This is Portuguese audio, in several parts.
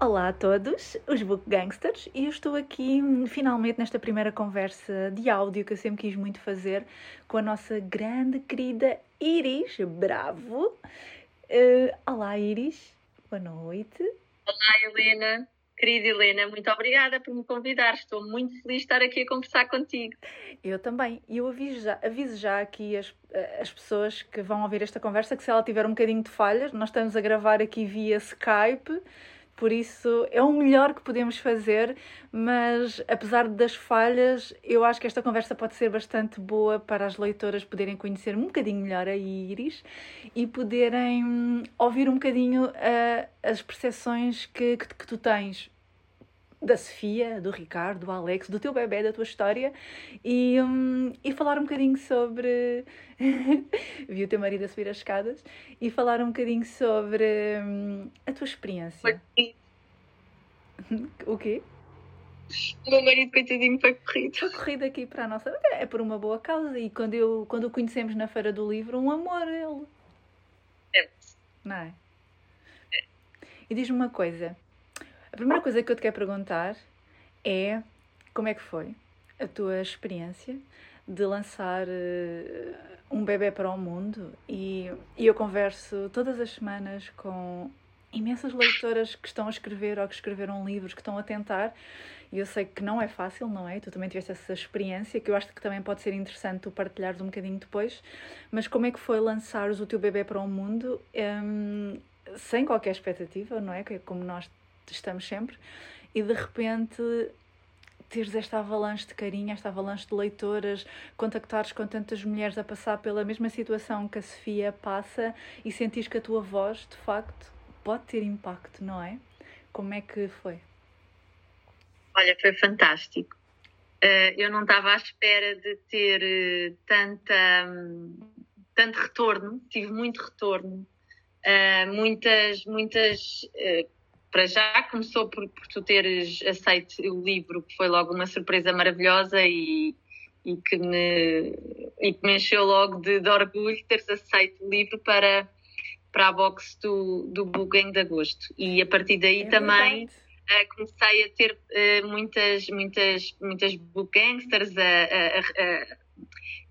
Olá a todos, os Book Gangsters, e eu estou aqui finalmente nesta primeira conversa de áudio que eu sempre quis muito fazer com a nossa grande querida Iris Bravo. Uh, olá Iris, boa noite. Olá Helena, querida Helena, muito obrigada por me convidar. Estou muito feliz de estar aqui a conversar contigo. Eu também. E eu aviso já, aviso já aqui as, as pessoas que vão ouvir esta conversa que se ela tiver um bocadinho de falhas, nós estamos a gravar aqui via Skype por isso é o melhor que podemos fazer, mas apesar das falhas, eu acho que esta conversa pode ser bastante boa para as leitoras poderem conhecer um bocadinho melhor a Iris e poderem hum, ouvir um bocadinho uh, as percepções que, que, que tu tens da Sofia, do Ricardo, do Alex, do teu bebê, da tua história e, um, e falar um bocadinho sobre. Vi o teu marido a subir as escadas e falar um bocadinho sobre um, a tua experiência. o quê? O meu marido, coitadinho, foi corrido. Foi corrido aqui para a nossa. É por uma boa causa. E quando, eu, quando o conhecemos na Feira do Livro, um amor ele. É. Não é? é. E diz-me uma coisa primeira coisa que eu te quero perguntar é como é que foi a tua experiência de lançar uh, um bebê para o mundo e, e eu converso todas as semanas com imensas leitoras que estão a escrever ou que escreveram livros, que estão a tentar, e eu sei que não é fácil, não é? Tu também tiveste essa experiência, que eu acho que também pode ser interessante tu partilhares um bocadinho depois, mas como é que foi lançares o teu bebê para o mundo um, sem qualquer expectativa, não é? É como nós estamos sempre, e de repente teres esta avalanche de carinho, esta avalanche de leitoras, contactares com tantas mulheres a passar pela mesma situação que a Sofia passa e sentires que a tua voz, de facto, pode ter impacto, não é? Como é que foi? Olha, foi fantástico. Uh, eu não estava à espera de ter uh, tanta, um, tanto retorno, tive muito retorno. Uh, muitas, muitas para já começou por, por, tu teres aceito o livro, que foi logo uma surpresa maravilhosa e, e, que, me, e que me encheu logo de, de orgulho teres aceito o livro para, para a box do, do Booking de agosto. E a partir daí é também uh, comecei a ter uh, muitas, muitas, muitas book gangsters a, a, a,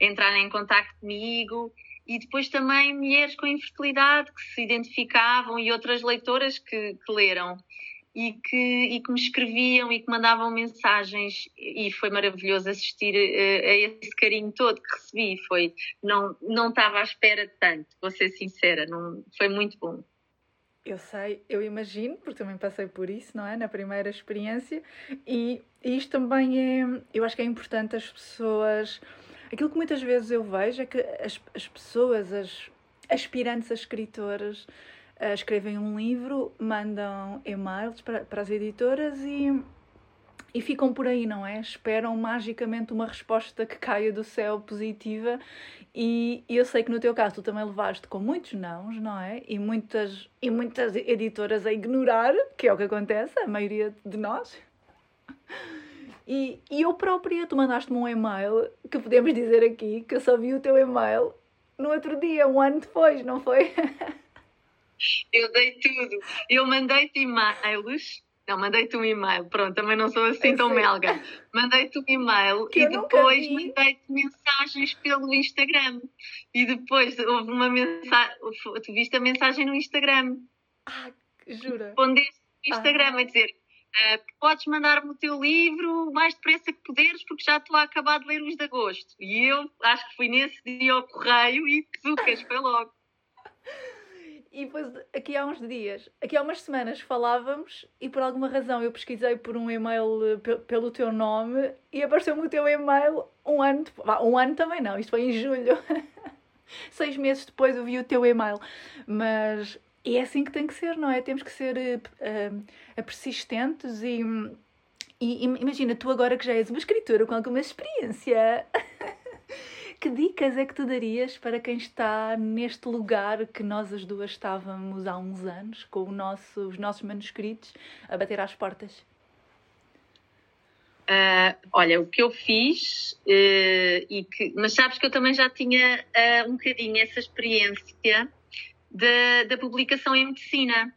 a entrarem em contato comigo e depois também mulheres com infertilidade que se identificavam e outras leitoras que, que leram e que, e que me escreviam e que mandavam mensagens e foi maravilhoso assistir a, eh, a esse carinho todo que recebi. Foi, não, não estava à espera de tanto, vou ser sincera, não, foi muito bom. Eu sei, eu imagino, porque também passei por isso, não é? Na primeira experiência, e isto também é, eu acho que é importante as pessoas Aquilo que muitas vezes eu vejo é que as, as pessoas, as aspirantes a escritoras, uh, escrevem um livro, mandam e-mails para, para as editoras e, e ficam por aí, não é? Esperam magicamente uma resposta que caia do céu positiva e, eu sei que no teu caso tu também levaste com muitos nãos, não é? E muitas, e muitas editoras a ignorar, que é o que acontece, a maioria de nós. E, e eu própria, tu mandaste-me um e-mail, que podemos dizer aqui, que eu só vi o teu e-mail no outro dia, um ano depois, não foi? Eu dei tudo. Eu mandei-te e-mails. Não, mandei-te um e-mail. Pronto, também não sou assim tão melga. Mandei-te um e-mail que e depois mandei-te mensagens pelo Instagram. E depois houve uma mensagem. Tu viste a mensagem no Instagram. Ah, jura? Respondeste no Instagram ah. a dizer Uh, podes mandar-me o teu livro o mais depressa que puderes, porque já estou a acabar de ler os de agosto. E eu acho que fui nesse dia ao correio e Zucas foi logo. E depois, aqui há uns dias, aqui há umas semanas falávamos e por alguma razão eu pesquisei por um e-mail eh, pelo teu nome e apareceu-me o teu e-mail um ano depois. Um ano também não, isto foi em julho. Seis meses depois eu vi o teu e-mail. Mas e é assim que tem que ser, não é? Temos que ser uh, persistentes e, e, imagina, tu agora que já és uma escritora com alguma experiência, que dicas é que tu darias para quem está neste lugar que nós as duas estávamos há uns anos, com nosso, os nossos manuscritos a bater às portas? Uh, olha, o que eu fiz, uh, e que, mas sabes que eu também já tinha uh, um bocadinho essa experiência da, da publicação em medicina.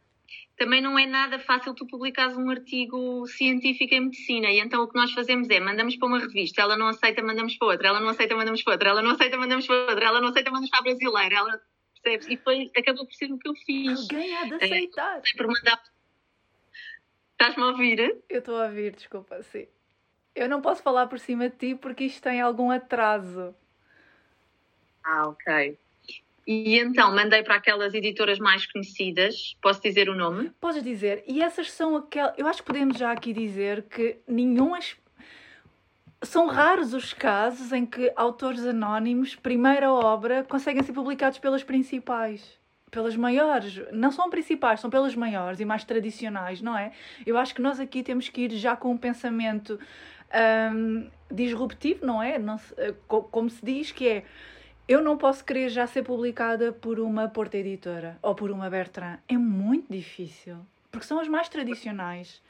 também não é nada fácil tu publicares um artigo científico em medicina. E então o que nós fazemos é mandamos para uma revista, ela não aceita, mandamos para outra, ela não aceita, mandamos para outra, ela não aceita, mandamos para outra, ela não aceita, mandamos para a brasileira. Ela percebes? E foi, acabou por ser o que eu fiz. Alguém há de aceitar. É, por mandar... Estás-me a ouvir? Eu estou a ouvir, desculpa, sim. Eu não posso falar por cima de ti porque isto tem algum atraso. Ah, ok. E então mandei para aquelas editoras mais conhecidas. Posso dizer o nome? Podes dizer. E essas são aquelas. Eu acho que podemos já aqui dizer que nenhum. São raros os casos em que autores anónimos, primeira obra, conseguem ser publicados pelas principais. Pelas maiores. Não são principais, são pelas maiores e mais tradicionais, não é? Eu acho que nós aqui temos que ir já com um pensamento um, disruptivo, não é? Não eh, como se diz, que é eu não posso querer já ser publicada por uma Porta Editora ou por uma Bertrand. É muito difícil. Porque são as mais tradicionais.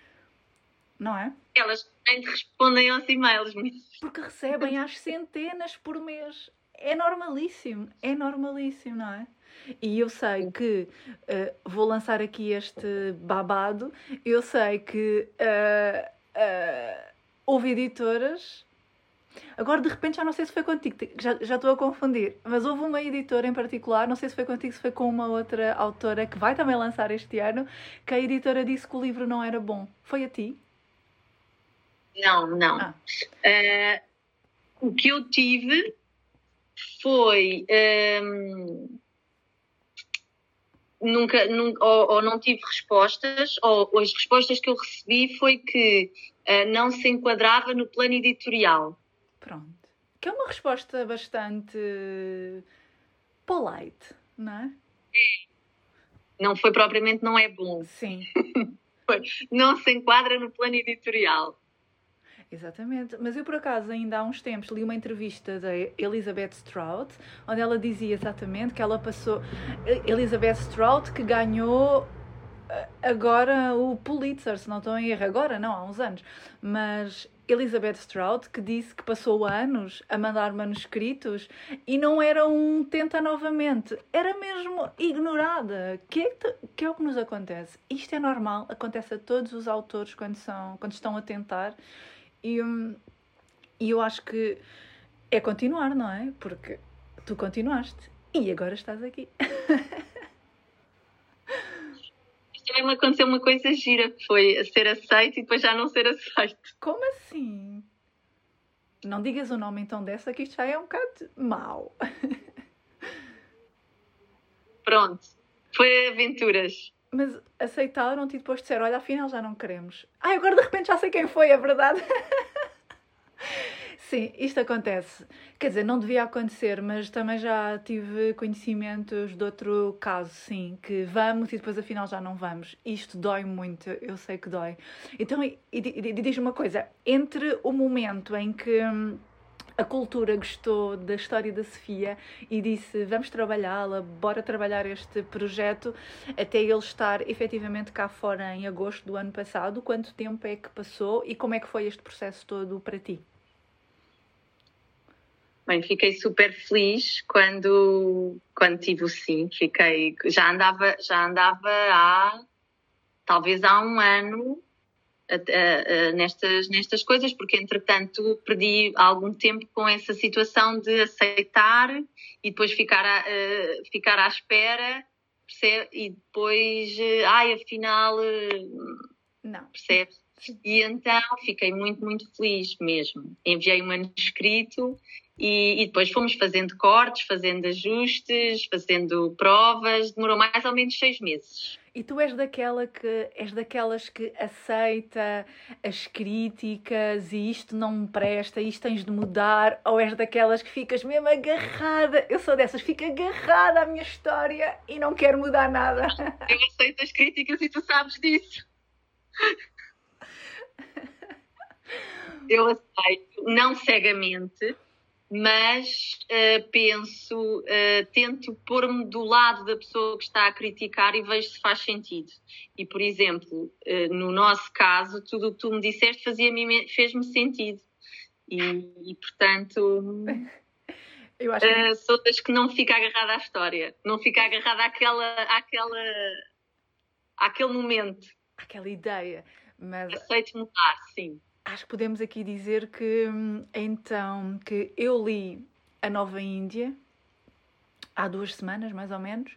Não é? Elas nem respondem aos e-mails. Porque recebem às centenas por mês. É normalíssimo. É normalíssimo, não é? E eu sei que uh, vou lançar aqui este babado. Eu sei que uh, uh, houve editoras Agora, de repente, já não sei se foi contigo, já, já estou a confundir, mas houve uma editora em particular, não sei se foi contigo, se foi com uma outra autora que vai também lançar este ano, que a editora disse que o livro não era bom. Foi a ti? Não, não. Ah. Uh, o que eu tive foi. Um, nunca, nunca ou, ou, não tive respostas, ou, ou, as respostas que eu recebi foi que uh, não se enquadrava no plano editorial. Pronto. Que é uma resposta bastante polite, não é? Não foi propriamente não é bom. Sim. não se enquadra no plano editorial. Exatamente, mas eu por acaso ainda há uns tempos li uma entrevista da Elizabeth Strout, onde ela dizia exatamente que ela passou. Elizabeth Strout que ganhou eh, agora o Pulitzer, se não estou em erro, agora não, há uns anos, mas Elizabeth Strout, que disse que passou anos a mandar manuscritos e não era um tenta novamente, era mesmo ignorada. Que é, que é o que nos acontece? Isto é normal, acontece a todos os autores quando, são, quando estão a tentar e, hum, e eu acho que é continuar, não é? Porque tu continuaste e agora estás aqui. também me aconteceu uma coisa gira, que foi ser aceito e depois já não ser aceito. Como assim? Não digas o nome então dessa, que isto já é um bocado mau. Pronto, foi aventuras. Mas aceitaram-te e depois disseram, olha, afinal já não queremos. Ai, agora de repente já sei quem foi, é verdade. Sim, isto acontece. Quer dizer, não devia acontecer, mas também já tive conhecimentos de outro caso, sim, que vamos e depois afinal já não vamos. Isto dói muito, eu sei que dói. Então, e, e, e diz uma coisa: entre o momento em que hum, a cultura gostou da história da Sofia e disse vamos trabalhá-la, bora trabalhar este projeto até ele estar efetivamente cá fora em agosto do ano passado. Quanto tempo é que passou e como é que foi este processo todo para ti? Bem, fiquei super feliz quando, quando tive o sim. Fiquei, já andava, já andava há, talvez há um ano nestas, nestas coisas, porque entretanto perdi algum tempo com essa situação de aceitar e depois ficar, a, ficar à espera e depois, ai, afinal, não. percebes? E então fiquei muito, muito feliz mesmo. Enviei um manuscrito e, e, depois fomos fazendo cortes, fazendo ajustes, fazendo provas. Demorou mais ou menos seis meses. E tu és daquela que és daquelas que aceita as críticas e isto não me presta, isto tens de mudar, ou és daquelas que ficas mesmo agarrada? Eu sou dessas, fico agarrada à minha história e não quero mudar nada. Eu aceito as críticas e tu sabes disso. Eu aceito, não cegamente, mas uh, penso, uh, tento pôr-me do lado da pessoa que está a criticar e vejo se faz sentido. E, por exemplo, uh, no nosso caso, tudo o que tu me disseste fez-me sentido. E, e portanto, Eu acho que... sou das que não fica agarrada à história, não fica agarrada àquela, àquela, àquele momento. Aquela ideia. Mas Aceito mudar, sim. Acho que podemos aqui dizer que hum, então que eu li a Nova Índia há duas semanas, mais ou menos,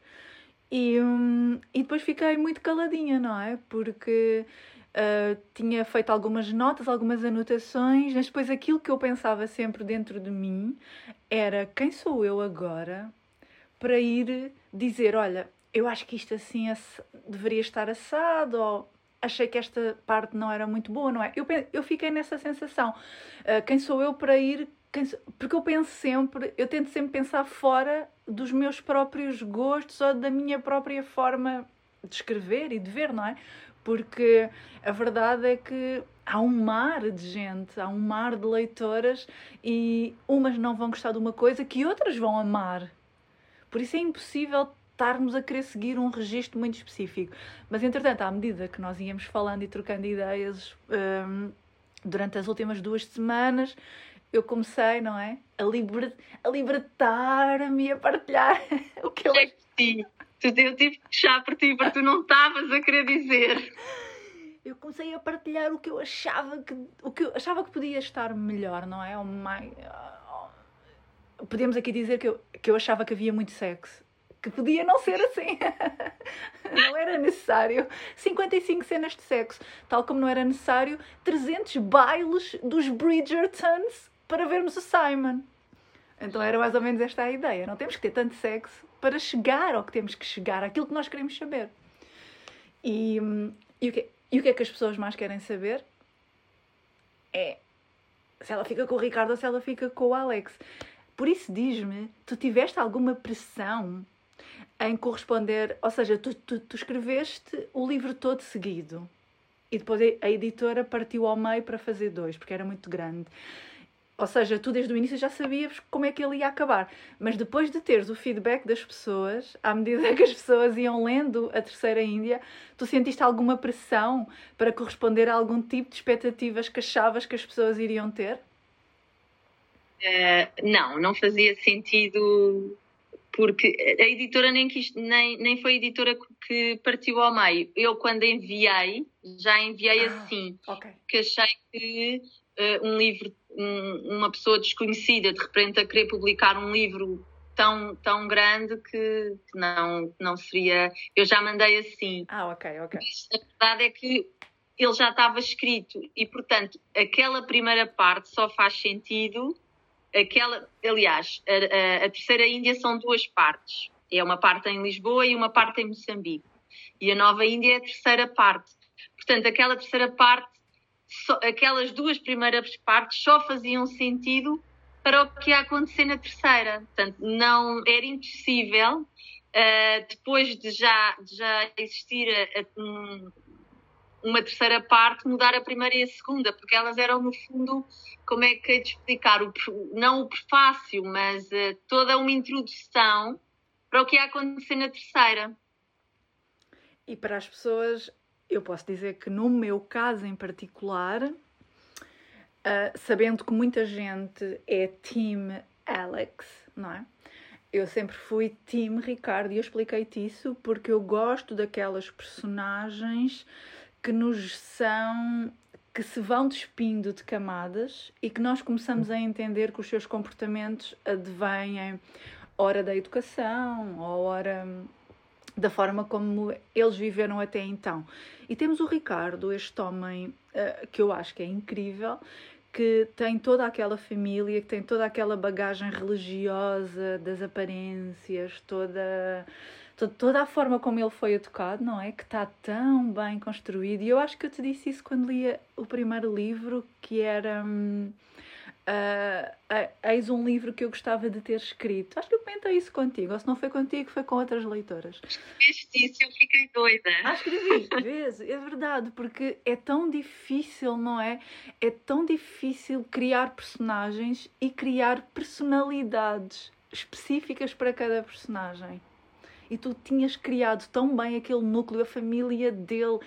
e, hum, e depois fiquei muito caladinha, não é? Porque ah, tinha feito algumas notas, algumas anotações, mas depois aquilo que eu pensava sempre dentro de mim era quem sou eu agora para ir dizer, olha, eu acho que isto assim ass- deveria estar assado, ou achei que esta parte não era muito boa, não é? Eu, eu fiquei nessa sensação. Ah, quem sou eu para ir. quem Porque eu penso sempre, eu tento sempre pensar fora dos meus próprios gostos ou da minha própria forma de escrever e de ver, não é? Porque a verdade é que há um mar de gente, há um mar de leitoras e umas não vão gostar de uma coisa que outras vão amar. Por isso é impossível estarmos a querer seguir um registro muito específico. Mas, entretanto, à medida que nós íamos falando e trocando ideias hum, durante as últimas duas semanas, eu comecei, não é? A, liber... a libertar-me e a partilhar o que eu É sim. Tu- Eu tive que puxar por ti, porque tu não estavas a querer dizer. eu comecei a partilhar o que eu achava que o que eu achava que podia estar melhor, não é? Ou mais, podemos aqui dizer que eu, que eu achava que havia muito sexo. Que podia não ser assim. não era necessário 55 cenas de sexo. Tal como não era necessário 300 bailes dos Bridgertons para vermos o Simon. Então era mais ou menos esta a ideia. Não temos que ter tanto sexo para chegar ao que temos que chegar, àquilo que nós queremos saber. E, e, o, que, e o que é que as pessoas mais querem saber? É se ela fica com o Ricardo ou se ela fica com o Alex. Por isso diz-me, tu tiveste alguma pressão em corresponder, ou seja, tu, tu, tu escreveste o livro todo seguido e depois a editora partiu ao meio para fazer dois, porque era muito grande. Ou seja, tu desde o início já sabias como é que ele ia acabar. Mas depois de teres o feedback das pessoas, à medida que as pessoas iam lendo a Terceira Índia, tu sentiste alguma pressão para corresponder a algum tipo de expectativas que achavas que as pessoas iriam ter? Eh, não, não fazia sentido porque a editora nem, quis, nem, nem foi a editora que partiu ao meio. Eu, quando enviei, já enviei Ah. assim, Ok. que achei que eh, um livro, um- uma pessoa desconhecida, de repente a querer publicar um livro tão, tão grande que que não, não seria. Eu já mandei assim. Ah, ok, ok. A verdade é que ele já estava escrito e, portanto, aquela primeira parte só faz sentido. Aquela, aliás, a, a- a terceira Índia são duas partes. É uma parte em Lisboa e uma parte em Moçambique. E a Nova Índia é a terceira parte. Portanto, aquela terceira parte, só- aquelas duas primeiras partes só faziam sentido para o que ia acontecer na terceira. Portanto, não era impossível, uh, depois de já, de já existir a- a- um- uma terceira parte, mudar a primeira e a segunda, porque elas eram, no fundo, como é que é de explicar? O, não o prefácio, mas uh, toda uma introdução para o que ia acontecer na terceira. E para as pessoas, eu posso dizer que no meu caso em particular, ah, sabendo que muita gente é Team Alex, não é? Eu sempre fui Team Ricardo e eu expliquei-te isso porque eu gosto daquelas personagens que nos são. que se vão despindo de camadas e que nós começamos a entender que os seus comportamentos advêm hora da educação, ou hora da forma como eles viveram até então. E temos o Ricardo, este homem eh, que eu acho que é incrível, que tem toda aquela família, que tem toda aquela bagagem religiosa das aparências, toda, to- toda a forma como ele foi educado, não é? Que está tão bem construído. E eu acho que eu te disse isso quando lia o primeiro livro, que era. hum, ah, eis um livro que eu gostava de ter escrito. Acho que eu comentei isso contigo, ou se não foi contigo, foi com outras leitoras. Viste isso, eu fiquei doida. Ah, escrevi, vês? É verdade, porque é tão difícil, não é? É tão difícil criar personagens e criar personalidades específicas para cada personagem. E tu tinhas criado tão bem aquele núcleo, a família dele,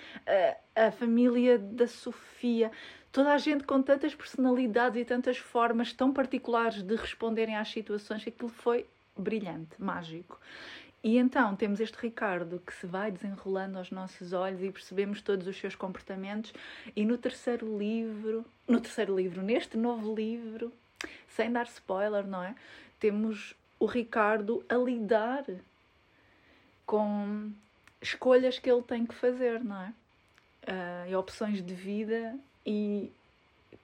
a, a família da Sofia, toda a gente com tantas personalidades e tantas formas tão particulares de responderem às situações, aquilo foi brilhante, mágico. e então temos este Ricardo que se vai desenrolando aos nossos olhos e percebemos todos os seus comportamentos. E no terceiro livro, no terceiro livro, neste novo livro, sem dar spoiler, não é? Temos o Ricardo a lidar com escolhas que ele tem que fazer, não é? Uh, e opções de vida e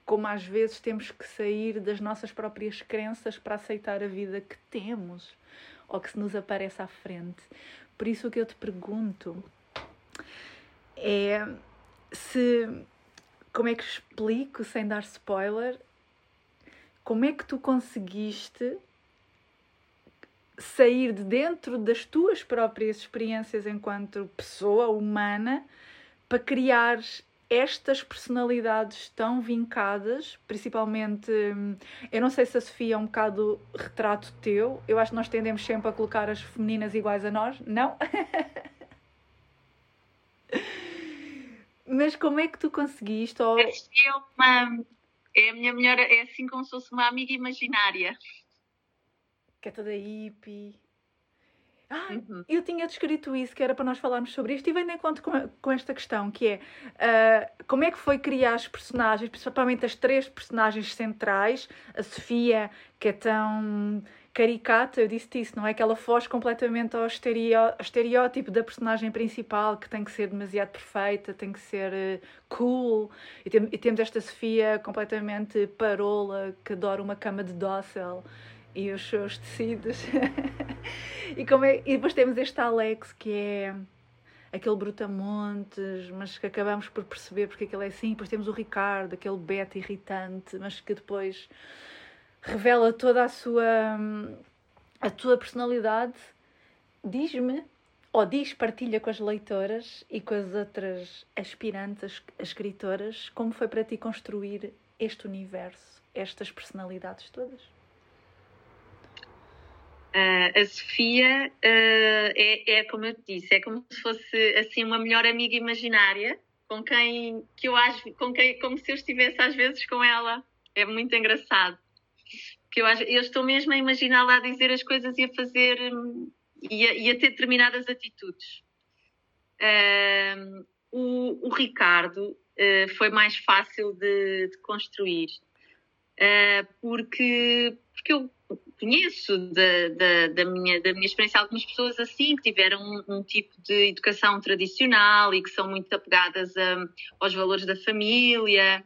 como às vezes temos que sair das nossas próprias crenças para aceitar a vida que temos ou que se nos aparece à frente. Por isso o que eu te pergunto é se como é que explico sem dar spoiler como é que tu conseguiste sair de dentro das tuas próprias experiências enquanto pessoa humana para criar estas personalidades tão vincadas, principalmente, eu não sei se a Sofia é um bocado retrato teu, eu acho que nós tendemos sempre a colocar as femininas iguais a nós, não? Mas como é que tu conseguiste? Ou... É, uma, é a minha melhor, é assim como se fosse uma amiga imaginária. Que é toda hippie. Ah, uhum. eu tinha descrito isso, que era para nós falarmos sobre isto, e vem de encontro com, com esta questão, que é uh, como é que foi criar as personagens, principalmente as três personagens centrais, a Sofia, que é tão caricata, eu disse isso, não é? Que ela foge completamente ao estereótipo da personagem principal, que tem que ser demasiado perfeita, tem que ser uh, cool, e, tem, e, temos esta Sofia completamente parola, que adora uma cama de dócil e os seus tecidos. e, como é, e depois temos este Alex que é aquele brutamontes, mas que acabamos por perceber porque é que ele é assim. Depois temos o Ricardo, aquele beta irritante, mas que depois revela toda a sua a tua personalidade. Diz-me, ou diz, partilha com as leitoras e com as outras aspirantes, as escritoras, como foi para ti construir este universo, estas personalidades todas? Uh, a Sofia uh, é, é, como eu te disse, é como se fosse assim uma melhor amiga imaginária com quem que eu acho, com quem, como se eu estivesse às vezes com ela. É muito engraçado. Que eu, eu estou mesmo a imaginá-la a dizer as coisas e a fazer hum, e a, e a ter determinadas atitudes. Uh, o, o, Ricardo foi mais fácil de, de construir porque, porque eu conheço da, da, da, minha, da minha experiência algumas pessoas assim, que tiveram um, um tipo de educação tradicional e que são muito apegadas a, aos valores da família.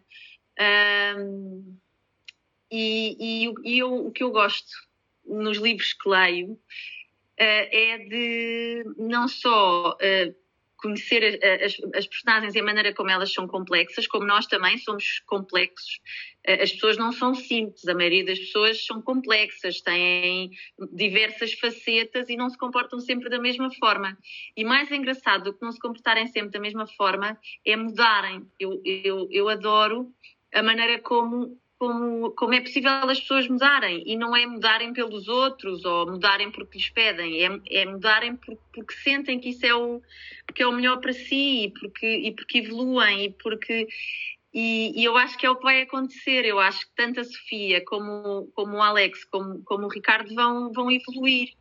Um, e, e, e eu, o que eu gosto nos livros que leio uh, é de não só uh, conhecer as, as, personagens e a maneira como elas são complexas, como nós também somos complexos. As pessoas não são simples, a maioria das pessoas são complexas, têm diversas facetas e não se comportam sempre da mesma forma. E mais engraçado do que não se comportarem sempre da mesma forma é mudarem. Eu, eu, eu adoro a maneira como como, como é possível as pessoas mudarem e não é mudarem pelos outros ou mudarem porque lhes pedem, é, é mudarem por, porque sentem que isso é o, que é o melhor para si e porque, e porque evoluem e porque e, e, eu acho que é o que vai acontecer. Eu acho que tanto a Sofia como, como o Alex, como, como o Ricardo vão, vão evoluir.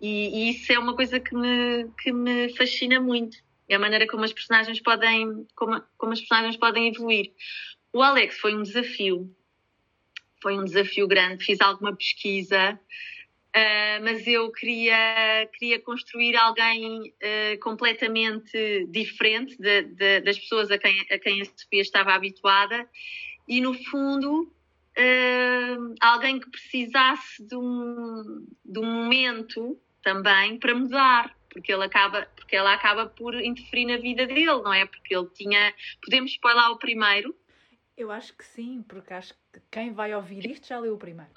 E, e, isso é uma coisa que me, que me fascina muito. É a maneira como as personagens podem, como, como as personagens podem evoluir. O Alex foi um desafio foi um desafio grande. Fiz alguma pesquisa, uh, mas eu queria, queria construir alguém uh, completamente diferente de, de, das pessoas a quem, a quem a Sofia estava habituada e, no fundo, uh, alguém que precisasse de um, de um momento também para mudar porque ele acaba porque ela acaba por interferir na vida dele, não é? Porque ele tinha, podemos spoiler o primeiro, eu acho que sim, porque acho quem vai ouvir isto já leu o primeiro.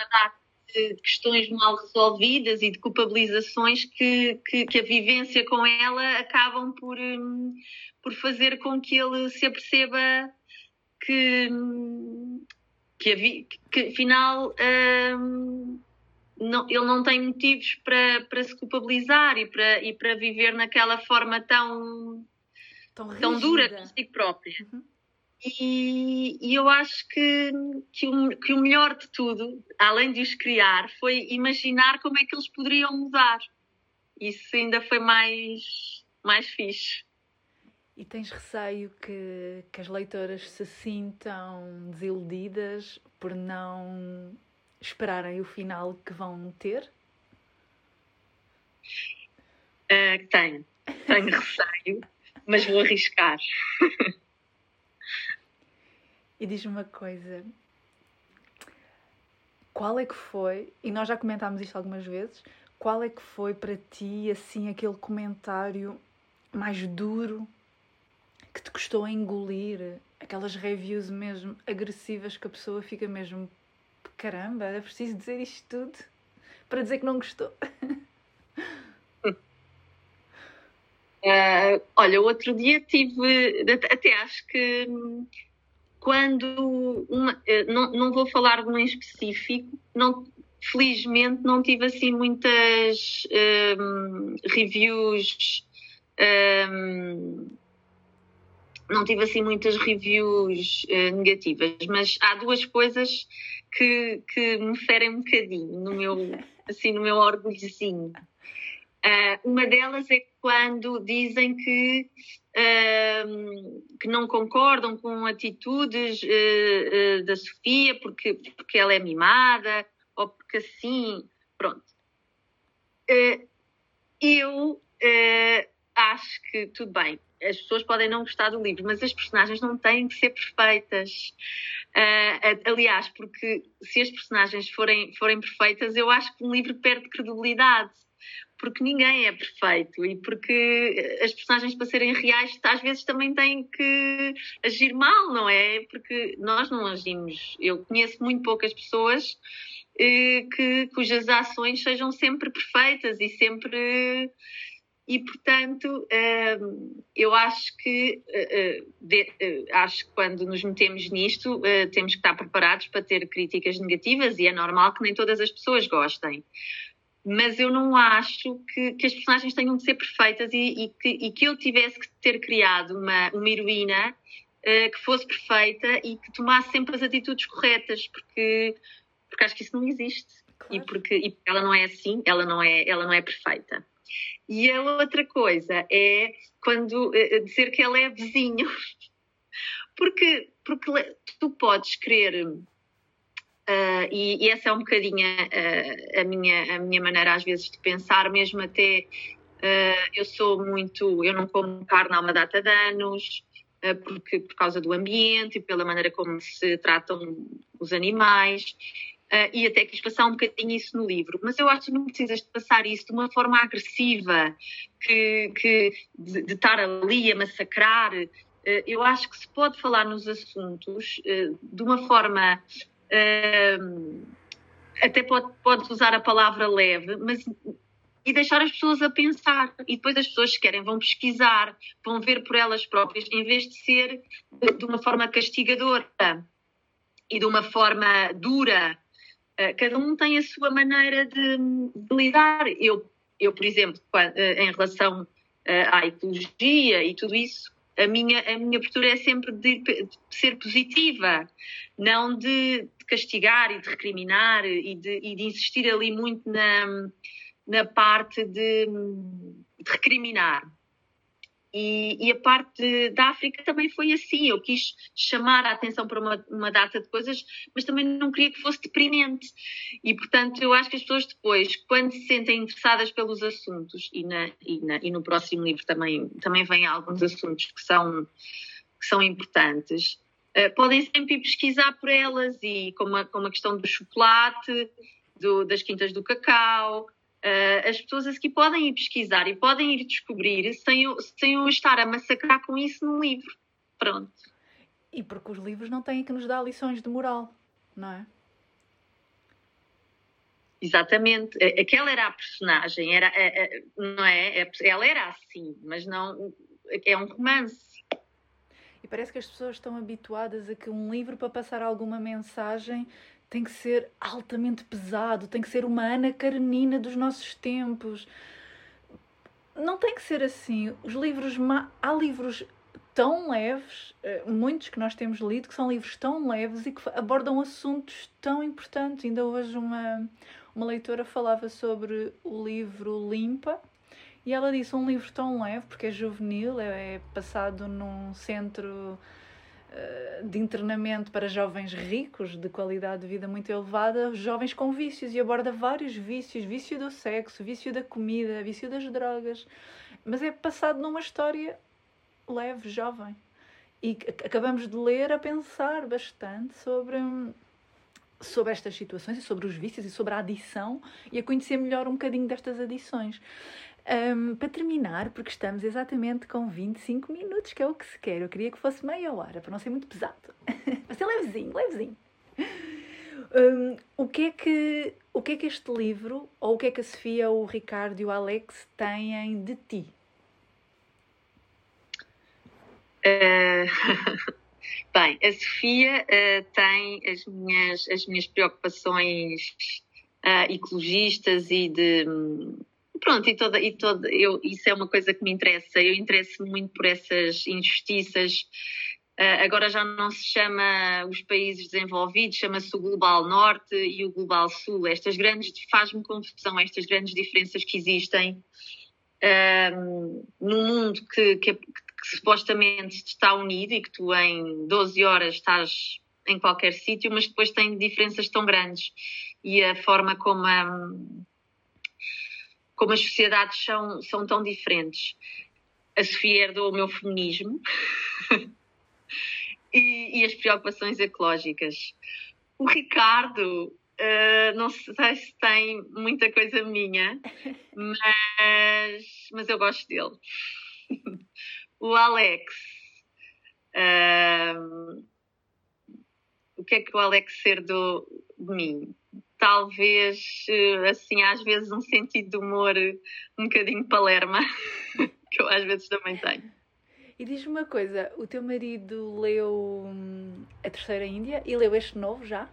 De questões mal resolvidas e de culpabilizações que, que, que a vivência com ela acabam por, hum, por fazer com que ele se aperceba que, hum, que, que afinal hum, não, ele não tem motivos para, para se culpabilizar e para, e para viver naquela forma tão, tão, tão dura consigo própria. Uhum. E, e, eu acho que, que o, que, o, melhor de tudo, além de os criar, foi imaginar como é que eles poderiam mudar. Isso ainda foi mais, mais fixe. E tens receio que, que as leitoras se sintam desiludidas por não esperarem o final que vão ter? Uh, tenho, tenho receio, mas vou arriscar. e diz-me uma coisa: qual é que foi, e nós já comentámos isto algumas vezes, qual é que foi para ti assim aquele comentário mais duro que te custou engolir? Aquelas reviews mesmo agressivas que a pessoa fica mesmo caramba, é preciso dizer isto tudo para dizer que não gostou. Uh, olha, outro dia tive, até acho que quando uma, eh, não, não vou falar de um em específico, não, felizmente não tive assim muitas um, reviews um, não tive assim muitas reviews uh, negativas, mas há duas coisas que, que me ferem um bocadinho no meu, assim, no meu orgulhozinho. Uh, uma delas é quando dizem que, uh, que não concordam com atitudes uh, da Sofia porque, porque ela é mimada ou porque assim, pronto. eu acho que tudo bem, as pessoas podem não gostar do livro, mas as personagens não têm que ser perfeitas. Uh, aliás, porque se as personagens forem, forem perfeitas, eu acho que um livro perde credibilidade porque ninguém é perfeito e porque as personagens para serem reais às vezes também têm que agir mal, não é? Porque nós não agimos. Eu conheço muito poucas pessoas eh, que, cujas ações sejam sempre perfeitas e sempre. E, portanto, eh, eu acho que, eh, acho que quando nos metemos nisto, temos que estar preparados para ter críticas negativas e é normal que nem todas as pessoas gostem mas eu não acho que, que, as personagens tenham de ser perfeitas e, e, que, e, que, eu tivesse que ter criado uma, uma heroína uh, que fosse perfeita e que tomasse sempre as atitudes corretas, porque, porque acho que isso não existe. Claro. E, porque, e ela não é assim, ela não é, ela não é perfeita. E a outra coisa é quando uh, dizer que ela é vizinho. porque, porque tu podes querer Uh, e, e, essa é um bocadinho a, minha, a minha maneira às vezes de pensar, mesmo até uh, eu sou muito, eu não como carne há uma data de anos, uh, porque, por causa do ambiente e pela maneira como se tratam os animais, e até quis passar um bocadinho isso no livro, mas eu acho que não precisas de passar isso de uma forma agressiva, que, que de, de estar ali a massacrar. eu acho que se pode falar nos assuntos de uma forma até pode, pode usar a palavra leve, mas e deixar as pessoas a pensar. E depois as pessoas, se querem, vão pesquisar, vão ver por elas próprias, em vez de ser de uma forma castigadora e de uma forma dura. Ah, cada um tem a sua maneira de, de lidar. Eu, eu, por exemplo, ah, em relação ah, à ecologia e tudo isso, a minha, a minha postura é sempre de, de ser positiva, não de, de, castigar e de recriminar e de, e de insistir ali muito na, na parte de, de recriminar. E, e, a parte da África também foi assim. Eu quis chamar a atenção para uma, uma, data de coisas, mas também não queria que fosse deprimente. E, portanto, eu acho que as pessoas depois, quando se sentem interessadas pelos assuntos, e, na, e, na, e no próximo livro também, também vêm alguns assuntos que são, que são importantes, uh, podem sempre pesquisar por elas, e como a, como a questão do chocolate, do, das quintas do cacau, Uh, as pessoas seguir podem ir pesquisar e podem ir descobrir sem eu, sem eu estar a massacrar com isso no livro. Pronto. E porque os livros não têm que nos dar lições de moral, não é? Exatamente. Aquela era a personagem, era, não é? Ela era assim, mas não. É um romance. E parece que as pessoas estão habituadas a que um livro, para passar alguma mensagem, tem que ser altamente pesado, tem que ser uma Ana Karenina dos nossos tempos. Não tem que ser assim. Os livros. Há livros tão leves, eh, muitos que nós temos lido, que são livros tão leves e que abordam assuntos tão importantes. Ainda hoje uma, uma leitora falava sobre o livro Limpa, E ela disse um livro tão leve, porque é juvenil, é, é passado num centro de internamento para jovens ricos, de qualidade de vida muito elevada, jovens com vícios e aborda vários vícios: vício do sexo, vício da comida, vício das drogas. Mas é passado numa história leve, jovem. E acabamos de ler a pensar bastante sobre, sobre estas situações e sobre os vícios e sobre a adição e a conhecer melhor um bocadinho destas adições. Um, para terminar, porque estamos exatamente com 25 minutos, que é o que se quer. Eu queria que fosse meia hora, para não ser muito pesado. para ser levezinho, levezinho. Um, o, que é que, o que é que este livro, ou o que é que a Sofia, o Ricardo e o Alex têm de ti? Uh, bem, a Sofia uh, tem as minhas, as minhas preocupações uh, ecologistas e de. Pronto, e toda, e toda eu, isso é uma coisa que me interessa. Eu interesso-me muito por essas injustiças. agora já não se chama os países desenvolvidos, chama-se o Global Norte e o Global Sul. Estas grandes, faz-me confusão, estas grandes diferenças que existem um, num mundo que, que, que supostamente está unido e que tu em 12 horas estás em qualquer sítio, mas depois tem diferenças tão grandes e a forma como, a, como as sociedades são, são tão diferentes. A Sofia herdou o meu feminismo e, e, as preocupações ecológicas. O Ricardo, uh, não sei se tem muita coisa minha, mas, mas eu gosto dele o Alex. Uh, o que é que o Alex herdou de mim? Talvez, eh, assim, às vezes um sentido de humor um bocadinho palerma, que eu às vezes também tenho. E diz-me uma coisa, o teu marido leu hum, A Terceira Índia e leu este novo já?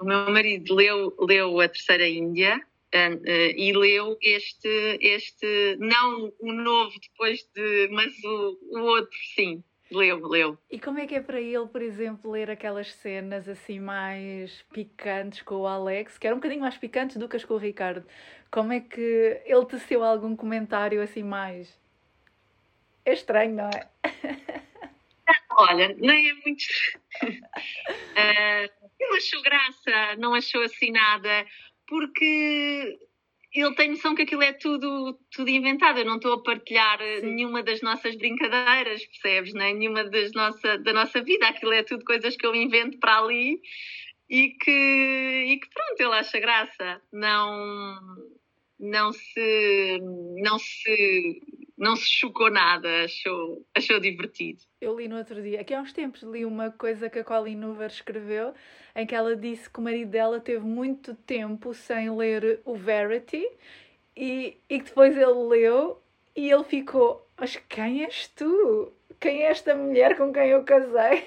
O meu marido leu, leu A Terceira Índia Uh, e leu este, este, não o novo depois de, mas o, o outro, sim, leu, leu. E como é que é para ele, por exemplo, ler aquelas cenas assim mais picantes com o Alex, que eram um bocadinho mais picantes do que as com o Ricardo? Como é que ele teceu algum comentário assim mais. É estranho, não é? Olha, nem é muito. uh, não achou graça, não achou assim nada porque ele tem noção que aquilo é tudo, tudo inventado. Eu não estou a partilhar eh, Sim. nenhuma das nossas brincadeiras, percebes? Nem nenhuma das nossa, da nossa vida. Aquilo é tudo coisas que eu invento para ali e que, e que pronto, ele acha graça. Não, não se, não se, não se chocou nada, achou, achou divertido. Eu li no outro dia, aqui há uns tempos, li uma coisa que a Colin Hoover escreveu em que ela disse que o marido dela teve muito tempo sem ler o Verity e, e que depois ele leu e ele ficou: Mas quem és tu? Quem é esta mulher com quem eu casei?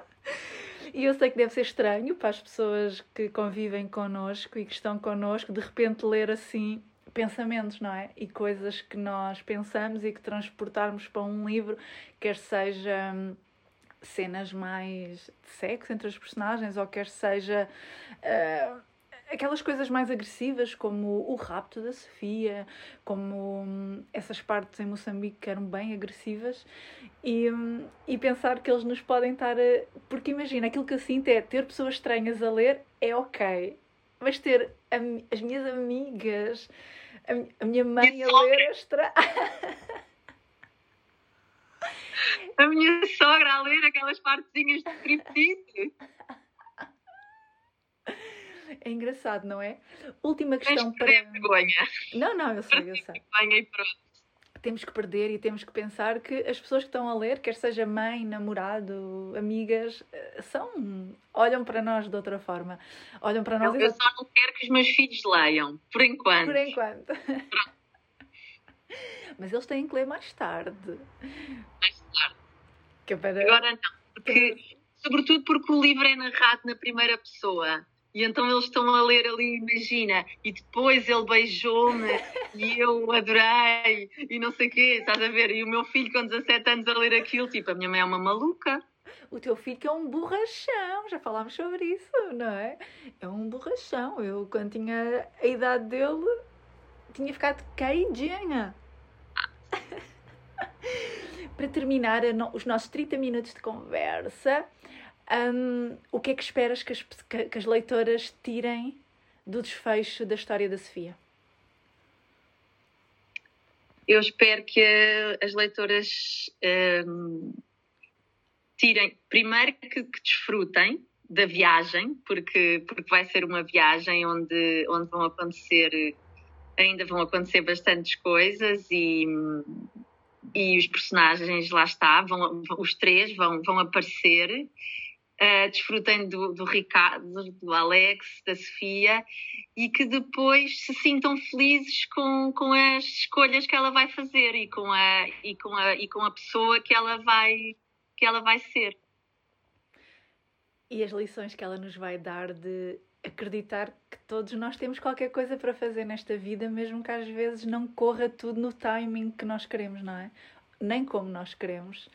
e eu sei que deve ser estranho para as pessoas que convivem connosco e que estão connosco de repente ler assim pensamentos, não é? E coisas que nós pensamos e que transportarmos para um livro, quer seja hum, cenas mais de sexo entre as personagens, ou quer seja uh, aquelas coisas mais agressivas, como o rapto da Sofia, como um, essas partes em Moçambique que eram bem agressivas, e, um, e pensar que eles nos podem estar a. Porque imagina, aquilo que eu sinto é ter pessoas estranhas a ler é ok, mas ter as minhas amigas, a, a minha mãe a ler é estranho. a minha sogra a ler aquelas partezinhas de striptease. É engraçado, não é? Última questão para. vergonha. Não, não, eu sei, eu sei. Vergonha e pronto. Temos que perder e temos que pensar que as pessoas que estão a ler, quer seja mãe, namorado, amigas, eh, são. olham para nós de outra forma. Olham para nós. Eu, eu só não quero que os meus filhos leiam, por enquanto. Por enquanto. Mas eles têm que ler mais tarde. Mais para... Agora não, porque, sobretudo porque o livro é narrado na primeira pessoa. E então eles estão a ler ali, imagina, e depois ele beijou-me e eu adorei e não sei o quê, estás a ver? E o meu filho com 17 anos a ler aquilo, tipo, a minha mãe é uma maluca. O teu filho que é um borrachão, já falámos sobre isso, não é? É um borrachão. Eu, quando tinha a idade dele, tinha ficado caidinha. Para terminar os nossos 30 minutos de conversa, um, o que é que esperas que as, que as leitoras tirem do desfecho da história da Sofia? Eu espero que as leitoras um, tirem, primeiro que, que, desfrutem da viagem, porque, porque vai ser uma viagem onde, onde vão acontecer, ainda vão acontecer bastantes coisas e, e os personagens lá está, vão, os três vão, vão aparecer uh, desfrutem do, do Ricardo, do Alex, da Sofia e que depois se sintam felizes com, com as escolhas que ela vai fazer e com a, e com a, e com a pessoa que ela vai, que ela vai ser. E as lições que ela nos vai dar de acreditar que todos nós temos qualquer coisa para fazer nesta vida, mesmo que às vezes não corra tudo no timing que nós queremos, não é? Nem como nós queremos.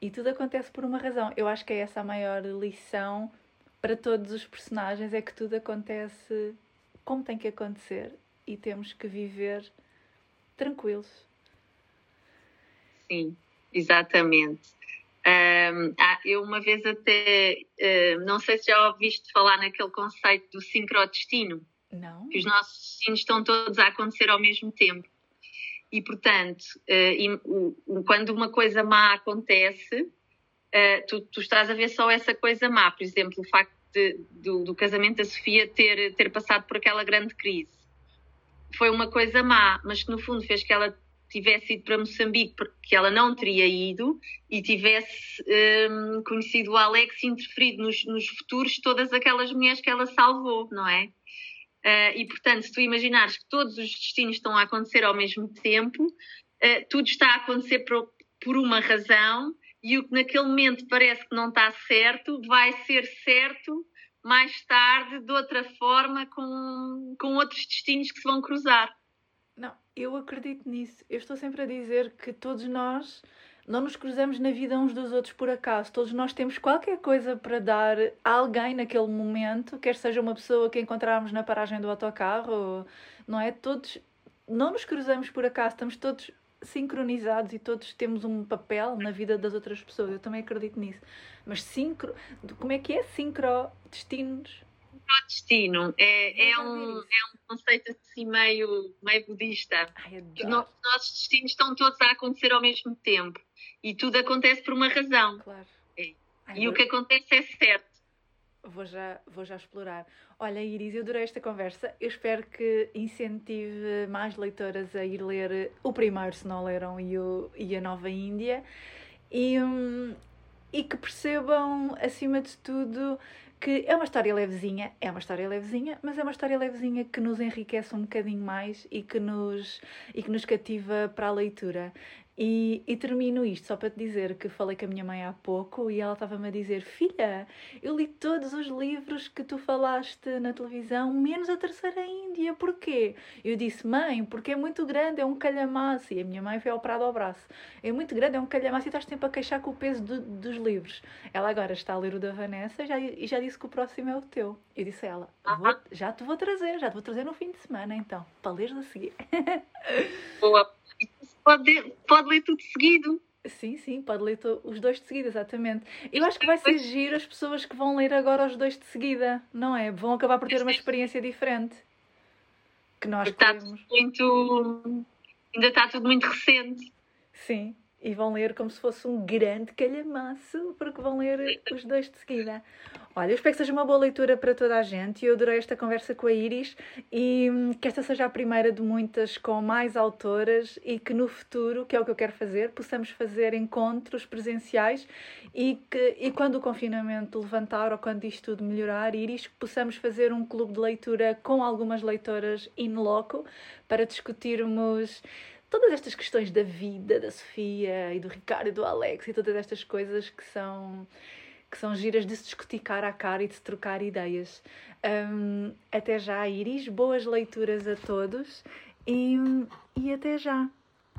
E tudo acontece por uma razão. Eu acho que é essa a maior lição para todos os personagens: é que tudo acontece como tem que acontecer e temos que viver tranquilos. Sim, exatamente. Um, ah, eu uma vez até, uh, não sei se já ouviste falar naquele conceito do sincrodestino. Não. Que os nossos destinos estão todos a acontecer ao mesmo tempo. E, portanto, uh, quando uma coisa má acontece, uh, tu, tu, estás a ver só essa coisa má. Por exemplo, o facto de, do, do, casamento da Sofia ter, ter passado por aquela grande crise. Foi uma coisa má, mas que no fundo fez que ela tivesse ido para Moçambique, porque ela não teria ido, e tivesse um, conhecido o Alex e interferido nos, nos futuros de todas aquelas mulheres que ela salvou, não é? Uh, e, portanto, se tu imaginares que todos os destinos estão a acontecer ao mesmo tempo, uh, tudo está a acontecer por, por, uma razão e o que naquele momento parece que não está certo vai ser certo mais tarde, de outra forma, com, com outros destinos que se vão cruzar. Não, eu acredito nisso. Eu estou sempre a dizer que todos nós não nos cruzamos na vida uns dos outros por acaso. Todos nós temos qualquer coisa para dar a alguém naquele momento, quer seja uma pessoa que encontrarmos na paragem do autocarro, não é? Todos não nos cruzamos por acaso, estamos todos sincronizados e todos temos um papel na vida das outras pessoas. Eu também acredito nisso. Mas sincro, como é que é sincrodestinos? Destino é, é, um, é um conceito assim meio, meio budista. Ai, Os nossos destinos estão todos a acontecer ao mesmo tempo e tudo acontece por uma razão. Claro. É. Ai, e eu... o que acontece é certo. Vou já, vou já explorar. Olha, Iris, eu adorei esta conversa. Eu espero que incentive mais leitoras a ir ler o primeiro, se não leram, e, o, e a Nova Índia. E, um, e que percebam, acima de tudo, que é uma história levezinha, é uma história levezinha, mas é uma história levezinha que nos enriquece um bocadinho mais e que nos, e que nos cativa para a leitura. E, e, termino isto só para te dizer que falei com a minha mãe há pouco e ela estava-me a dizer: Filha, eu li todos os livros que tu falaste na televisão, menos a Terceira Índia. Porquê? Eu disse: Mãe, porque é muito grande, é um calhamaço. E a minha mãe foi operada ao braço. É muito grande, é um calhamaço e estás sempre a queixar com o peso do, dos livros. Ela agora está a ler o da Vanessa já, e já disse que o próximo é o teu. Eu disse a ela: Já te vou trazer, já te vou trazer no fim de semana então, para leres a seguir. Boa pode, pode ler tudo seguido. Sim, sim, pode ler os dois de seguida, exatamente. Eu acho que vai ser giro as pessoas que vão ler agora os dois de seguida, não é? Vão acabar por ter uma experiência diferente. Que nós está muito Ainda está tudo muito recente. Sim, e vão ler como se fosse um grande calhamaço, porque vão ler os dois de seguida. Olha, eu espero que seja uma boa leitura para toda a gente. Eu adorei esta conversa com a Iris e hum, que esta seja a primeira de muitas com mais autoras e que no futuro, que é o que eu quero fazer, possamos fazer encontros presenciais e que e quando o confinamento levantar ou quando isto tudo melhorar, Iris, possamos fazer um clube de leitura com algumas leitoras in loco para discutirmos todas estas questões da vida da Sofia e do Ricardo e do Alex e todas estas coisas que são que são giras de se discutir cara a cara e de se trocar ideias. Um, até já, Iris. Boas leituras a todos e, e até já.